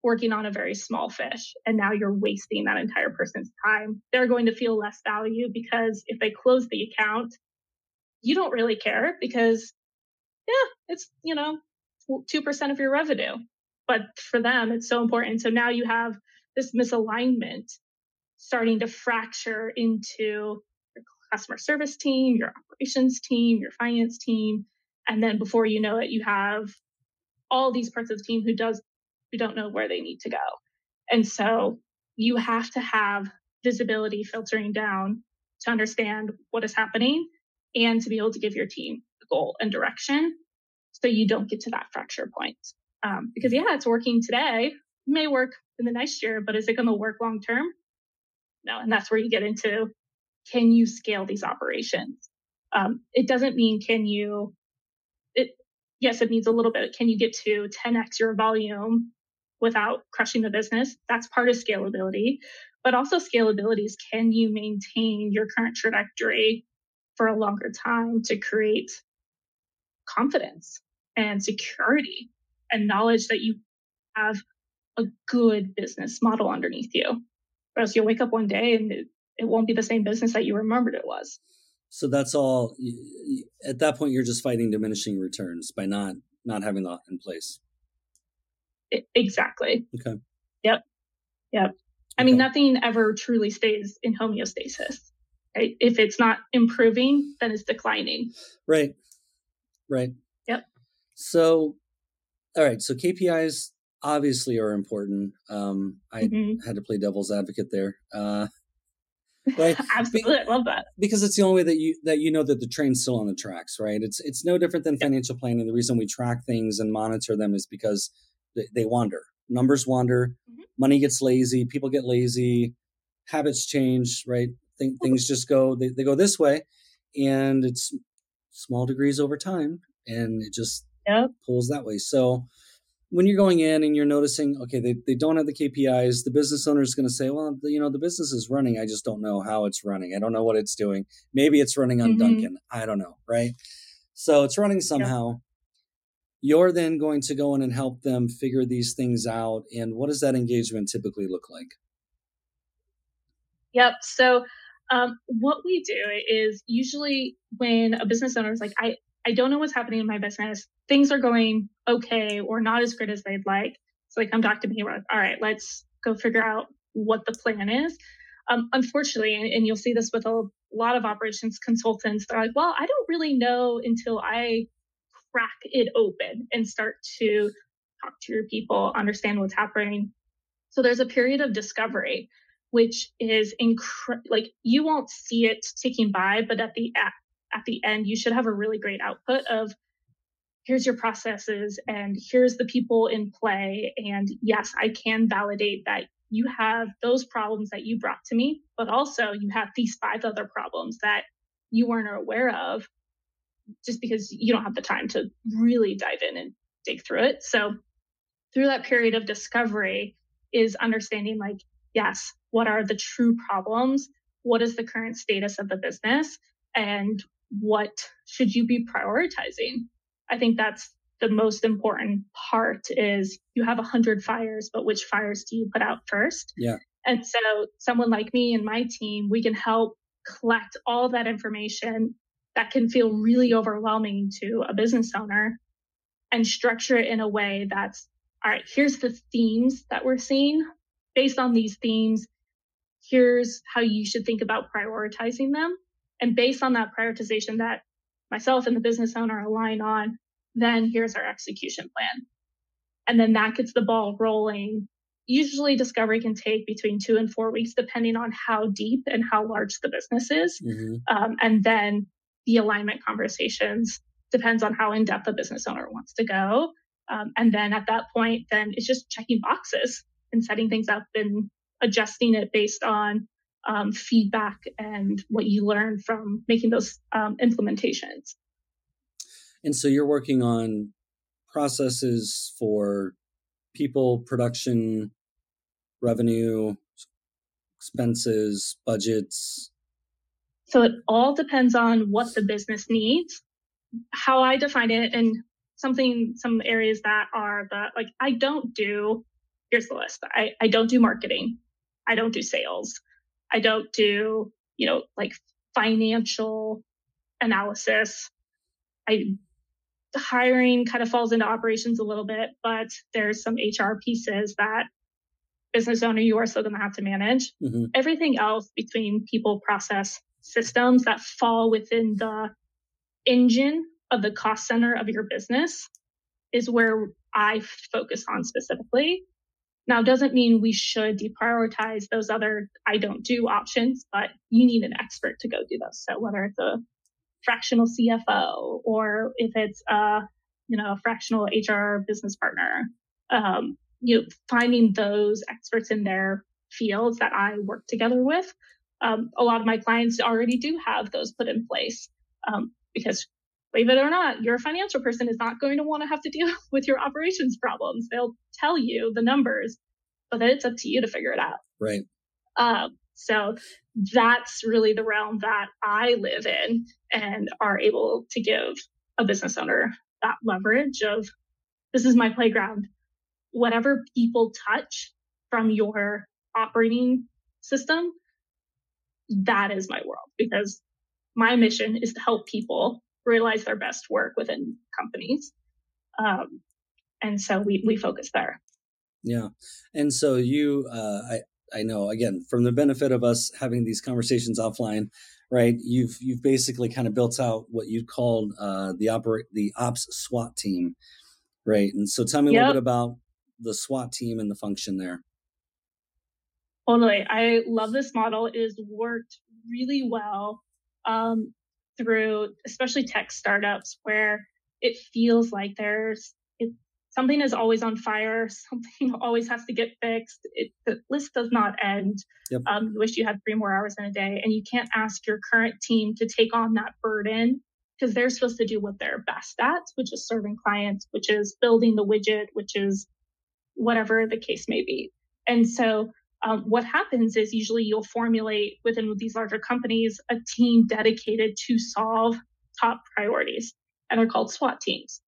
[SPEAKER 3] working on a very small fish and now you're wasting that entire person's time. They're going to feel less value because if they close the account, you don't really care because yeah, it's, you know, 2% of your revenue. But for them, it's so important. So now you have this misalignment starting to fracture into customer service team, your operations team, your finance team. And then before you know it, you have all these parts of the team who does who don't know where they need to go. And so you have to have visibility filtering down to understand what is happening and to be able to give your team a goal and direction so you don't get to that fracture point. Um, because yeah, it's working today, may work in the next year, but is it going to work long term? No. And that's where you get into can you scale these operations? Um, it doesn't mean can you, it, yes, it means a little bit. Can you get to 10x your volume without crushing the business? That's part of scalability. But also, scalability is can you maintain your current trajectory for a longer time to create confidence and security and knowledge that you have a good business model underneath you. Or else you'll wake up one day and it, won't be the same business that you remembered it was.
[SPEAKER 1] So that's all. At that point, you're just fighting diminishing returns by not not having that in place.
[SPEAKER 3] It, exactly.
[SPEAKER 1] Okay.
[SPEAKER 3] Yep. Yep. I mean, nothing ever truly stays in homeostasis. Right? If it's not improving, then it's declining.
[SPEAKER 1] Right. Right.
[SPEAKER 3] Yep.
[SPEAKER 1] So, all right. So KPIs obviously are important. Um, I mm-hmm. had to play devil's advocate there. Uh,
[SPEAKER 3] right? Absolutely, Be- I love that
[SPEAKER 1] because it's the only way that you that you know that the train's still on the tracks, right? It's it's no different than financial planning. The reason we track things and monitor them is because they, they wander. Numbers wander. Mm-hmm. Money gets lazy. People get lazy. Habits change, right? Th- things just go. They, they go this way, and it's small degrees over time, and it just yep. pulls that way. So when you're going in and you're noticing, okay, they, they don't have the KPIs, the business owner is going to say, well, the, you know, the business is running. I just don't know how it's running. I don't know what it's doing. Maybe it's running on mm-hmm. Dunkin'. I don't know. Right. So it's running somehow. Yeah. You're then going to go in and help them figure these things out. And what does that engagement typically look like?
[SPEAKER 3] Yep. So um, what we do is usually when a business owner is like, I, I don't know what's happening in my business. Things are going okay or not as good as they'd like. So they come back to me, we're like, all right, let's go figure out what the plan is. Um, unfortunately, and, and, you'll see this with a lot of operations consultants, they're like, well, I don't really know until I crack it open and start to talk to your people, understand what's happening. So there's a period of discovery, which is incredible. Like you won't see it ticking by, but at the at the end, you should have a really great output of here's your processes and here's the people in play. And yes, I can validate that you have those problems that you brought to me, but also you have these five other problems that you weren't aware of just because you don't have the time to really dive in and dig through it. So through that period of discovery is understanding like, yes, what are the true problems? What is the current status of the business? And what should you be prioritizing? I think that's the most important part is you have a hundred fires, but which fires do you put out first?
[SPEAKER 1] Yeah.
[SPEAKER 3] And so someone like me and my team, we can help collect all that information that can feel really overwhelming to a business owner and structure it in a way that's all right, here's the themes that we're seeing. Based on these themes, here's how you should think about prioritizing them. And based on that prioritization that myself and the business owner align on, then here's our execution plan. And then that gets the ball rolling. Usually discovery can take between two and four weeks, depending on how deep and how large the business is. Mm-hmm. Um, and then the alignment conversations depends on how in depth the business owner wants to go. Um, and then at that point, then it's just checking boxes and setting things up and adjusting it based on um, feedback and what you learn from making those um, implementations.
[SPEAKER 1] And so you're working on processes for people, production, revenue, expenses, budgets.
[SPEAKER 3] So it all depends on what the business needs. How I define it and something, some areas that are the, like, I don't do, here's the list. I, I don't do marketing. I don't do sales. I don't do, you know, like financial analysis. I hiring kind of falls into operations a little bit, but there's some HR pieces that business owner you are still going to have to manage. Mm-hmm. Everything else between people, process, systems that fall within the engine of the cost center of your business is where I focus on specifically. Now, doesn't mean we should deprioritize those other I don't do options, but you need an expert to go do those. So whether it's a fractional CFO or if it's a, you know, a fractional HR business partner, um, you know, finding those experts in their fields that I work together with. Um, a lot of my clients already do have those put in place um, because believe it or not, your financial person is not going to want to have to deal with your operations problems. They'll tell you the numbers, but then it's up to you to figure it out.
[SPEAKER 1] Right.
[SPEAKER 3] Um, so that's really the realm that I live in and are able to give a business owner that leverage of this is my playground. Whatever people touch from your operating system, that is my world because my mission is to help people realize their best work within companies. Um, and so we, we focus there.
[SPEAKER 1] Yeah. And so you, uh, I, I know again from the benefit of us having these conversations offline, right? You've you've basically kind of built out what you called uh, the operate the ops SWAT team, right? And so tell me yep. a little bit about the SWAT team and the function there.
[SPEAKER 3] Totally, I love this model. It has worked really well um, through especially tech startups where it feels like there's it, something is always on fire something always has to get fixed it, the list does not end yep. um, you wish you had three more hours in a day and you can't ask your current team to take on that burden because they're supposed to do what they're best at which is serving clients which is building the widget which is whatever the case may be and so um, what happens is usually you'll formulate within these larger companies a team dedicated to solve top priorities, and they're called SWAT teams.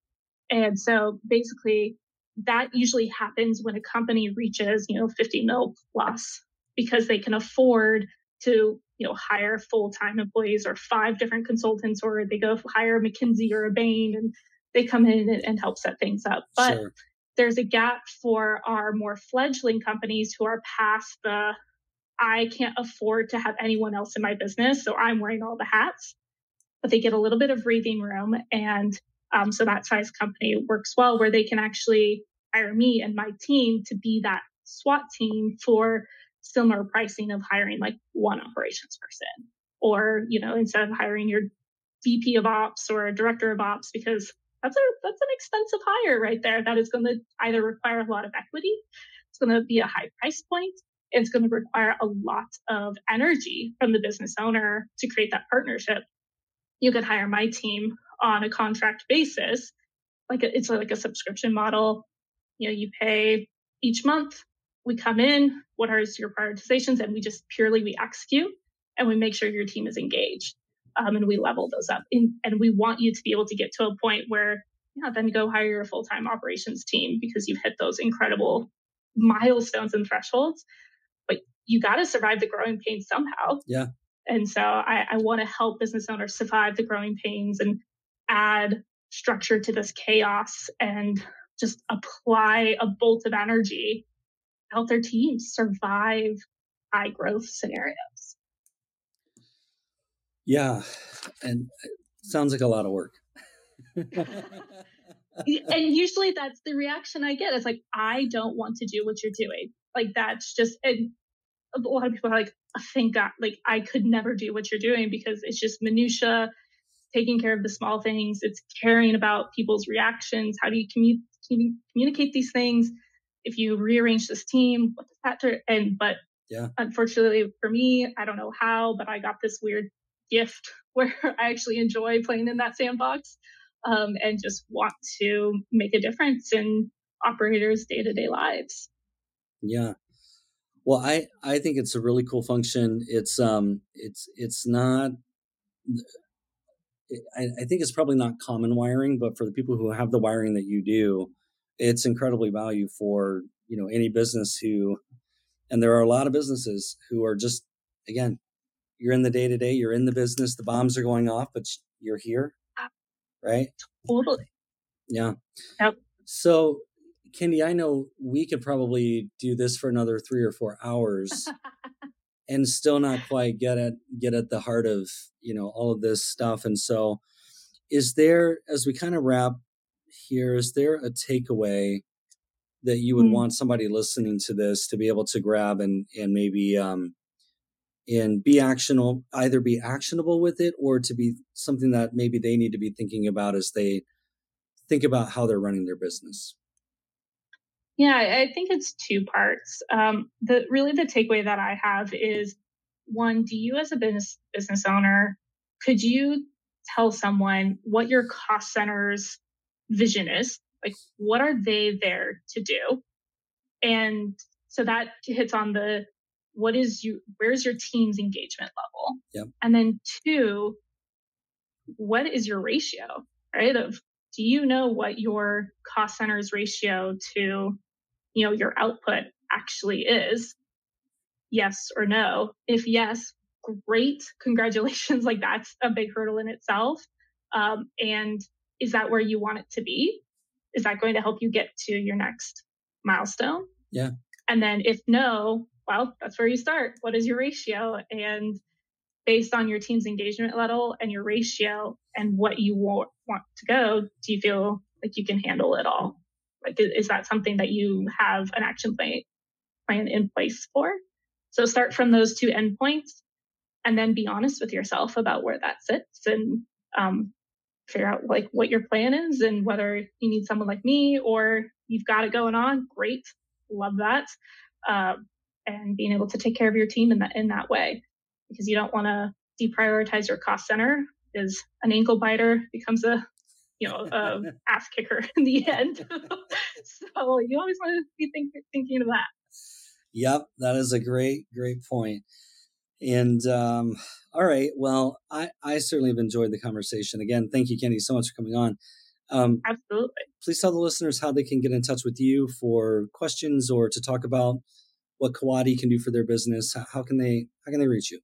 [SPEAKER 3] And so basically, that usually happens when a company reaches, you know, 50 mil plus because they can afford to, you know, hire full-time employees or five different consultants, or they go hire McKinsey or a Bain and they come in and, and help set things up. But sure there's a gap for our more fledgling companies who are past the I can't afford to have anyone else in my business, so I'm wearing all the hats. But they get a little bit of breathing room, and um, so that size company works well where they can actually hire me and my team to be that SWAT team for similar pricing of hiring like one operations person, or you know instead of hiring your VP of ops or a director of ops because that's a that's an expensive hire right there. That is going to either require a lot of equity, it's going to be a high price point, it's going to require a lot of energy from the business owner to create that partnership. You could hire my team on a contract basis, like a, it's like a subscription model. You know, you pay each month. We come in. What are your prioritizations? And we just purely we execute and we make sure your team is engaged um, and we level those up. In, and we want you to be able to get to a point where, yeah, then go hire your full time operations team because you've hit those incredible milestones and thresholds. But you got to survive the growing pains somehow.
[SPEAKER 1] Yeah.
[SPEAKER 3] And so I, I want to help business owners survive the growing pains and add structure to this chaos and just apply a bolt of energy help their teams survive high growth scenarios.
[SPEAKER 1] Yeah, and uh, sounds like a lot of work.
[SPEAKER 3] and usually that's the reaction I get. It's like I don't want to do what you're doing. Like that's just and a lot of people are like, oh, thank God, like I could never do what you're doing because it's just minutia, taking care of the small things. It's caring about people's reactions. How do you commu- communicate these things? If you rearrange this team, what does that do? And but
[SPEAKER 1] yeah,
[SPEAKER 3] unfortunately for me, I don't know how, but I got this weird gift where I actually enjoy playing in that sandbox um, and just want to make a difference in operators' day to day lives.
[SPEAKER 1] Yeah. Well, I, I think it's a really cool function. It's um it's it's not I, I think it's probably not common wiring, but for the people who have the wiring that you do, it's incredibly value for you know any business who and there are a lot of businesses who are just again you're in the day to day, you're in the business, the bombs are going off, but you're here, right?
[SPEAKER 3] Totally.
[SPEAKER 1] Yeah.
[SPEAKER 3] Yep.
[SPEAKER 1] So, Kendi, I know we could probably do this for another three or four hours and still not quite get at get at the heart of you know all of this stuff. And so, is there as we kind of wrap here, is there a takeaway that you would mm-hmm. want somebody listening to this to be able to grab and and maybe um and be actionable either be actionable with it or to be something that maybe they need to be thinking about as they think about how they're running their business.
[SPEAKER 3] Yeah i think it's two parts. Um the really the takeaway that i have is one do you as a business business owner could you tell someone what your cost center's vision is? Like, what are they there to do? And so that hits on the what is you where's your team's engagement level?
[SPEAKER 1] Yep.
[SPEAKER 3] And then two, what is your ratio, right? Of do you know what your cost center's ratio to, you know, your output actually is? Yes or no? If yes, great, congratulations. like that's a big hurdle in itself. Um, and is that where you want it to be? is that going to help you get to your next milestone?
[SPEAKER 1] Yeah.
[SPEAKER 3] And then if no, well, that's where you start. What is your ratio? And based on your team's engagement level and your ratio and what you want, want to go, do you feel like you can handle it all? Like, is that something that you have an action plan, plan in place for? So start from those two endpoints and then be honest with yourself about where that sits and um, figure out like what your plan is and whether you need someone like me or you've got it going on. Great, love that. Um, and being able to take care of your team in that in that way, because you don't want to deprioritize your cost center. Is an ankle biter becomes a you know a ass kicker in the end. so you always want to be think, thinking of that.
[SPEAKER 1] Yep, that is a great great point. And um, all right, well, I, I certainly have enjoyed the conversation. Again, thank you, Kendi, so much for coming on.
[SPEAKER 3] Um, Absolutely.
[SPEAKER 1] Please tell the listeners how they can get in touch with you for questions or to talk about what Coati can do for their business. How can they how can they reach you?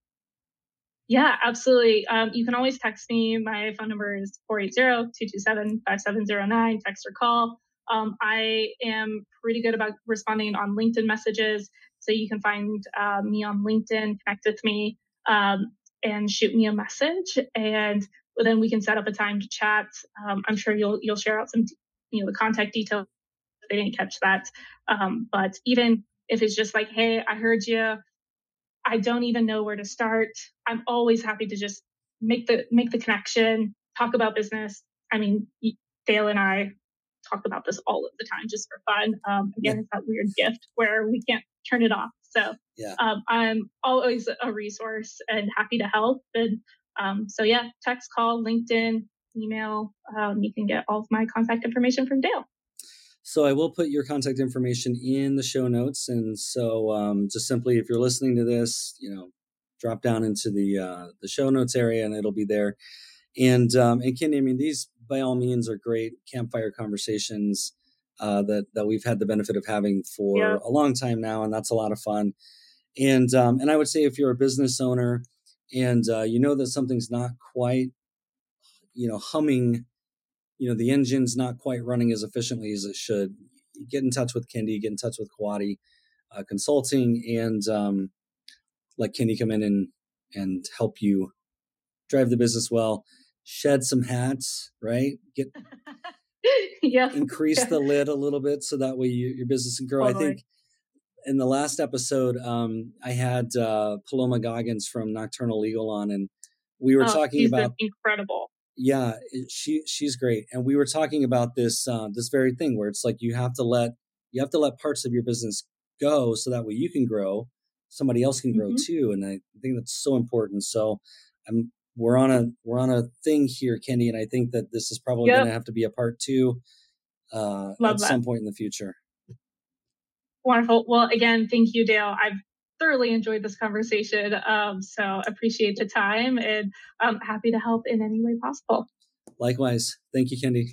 [SPEAKER 3] Yeah, absolutely. Um, you can always text me. My phone number is 480-227-5709. Text or call. Um, I am pretty good about responding on LinkedIn messages. So you can find uh, me on LinkedIn, connect with me, um, and shoot me a message, and then we can set up a time to chat. Um, I'm sure you'll you'll share out some, you know, the contact details. If they didn't catch that, um, but even if it's just like, hey, I heard you, I don't even know where to start. I'm always happy to just make the make the connection, talk about business. I mean, Dale and I talk about this all of the time just for fun. Um, again, yeah. it's that weird gift where we can't turn it off. So
[SPEAKER 1] yeah.
[SPEAKER 3] um, I'm always a resource and happy to help. And um, so yeah, text, call, LinkedIn, email. Um, you can get all of my contact information from Dale.
[SPEAKER 1] So I will put your contact information in the show notes, and so um, just simply, if you're listening to this, you know, drop down into the uh, the show notes area, and it'll be there. And um, and Kendi, I mean, these by all means are great campfire conversations uh, that that we've had the benefit of having for yeah. a long time now, and that's a lot of fun. And um, and I would say if you're a business owner and uh, you know that something's not quite, you know, humming, you know, the engine's not quite running as efficiently as it should, get in touch with Kendi, get in touch with Coati uh, Consulting, and um, let Kendi come in and and help you drive the business well. Shed some hats, right? Get
[SPEAKER 3] yeah.
[SPEAKER 1] increase
[SPEAKER 3] yeah.
[SPEAKER 1] the lid a little bit so that way you, your business can grow. Totally. I think in the last episode, um, I had uh, Paloma Goggins from Nocturnal Legal on, and we were oh, talking about
[SPEAKER 3] incredible.
[SPEAKER 1] Yeah, she she's great, and we were talking about this uh, this very thing where it's like you have to let you have to let parts of your business go so that way you can grow, somebody else can grow mm-hmm. too, and I think that's so important. So I'm we're on a we're on a thing here, Kendi, and I think that this is probably yep. going to have to be a part two uh, at that. some point in the future.
[SPEAKER 3] Wonderful. Well, again, thank you, Dale. I've thoroughly enjoyed this conversation. Um, so appreciate the time and I'm happy to help in any way possible.
[SPEAKER 1] Likewise. Thank you, Kendi.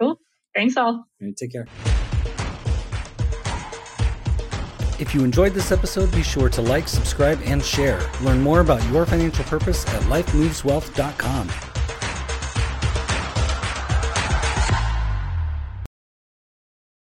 [SPEAKER 3] Cool. Thanks all.
[SPEAKER 1] all right, take care. If you enjoyed this episode, be sure to like, subscribe, and share. Learn more about your financial purpose at lifemoveswealth.com.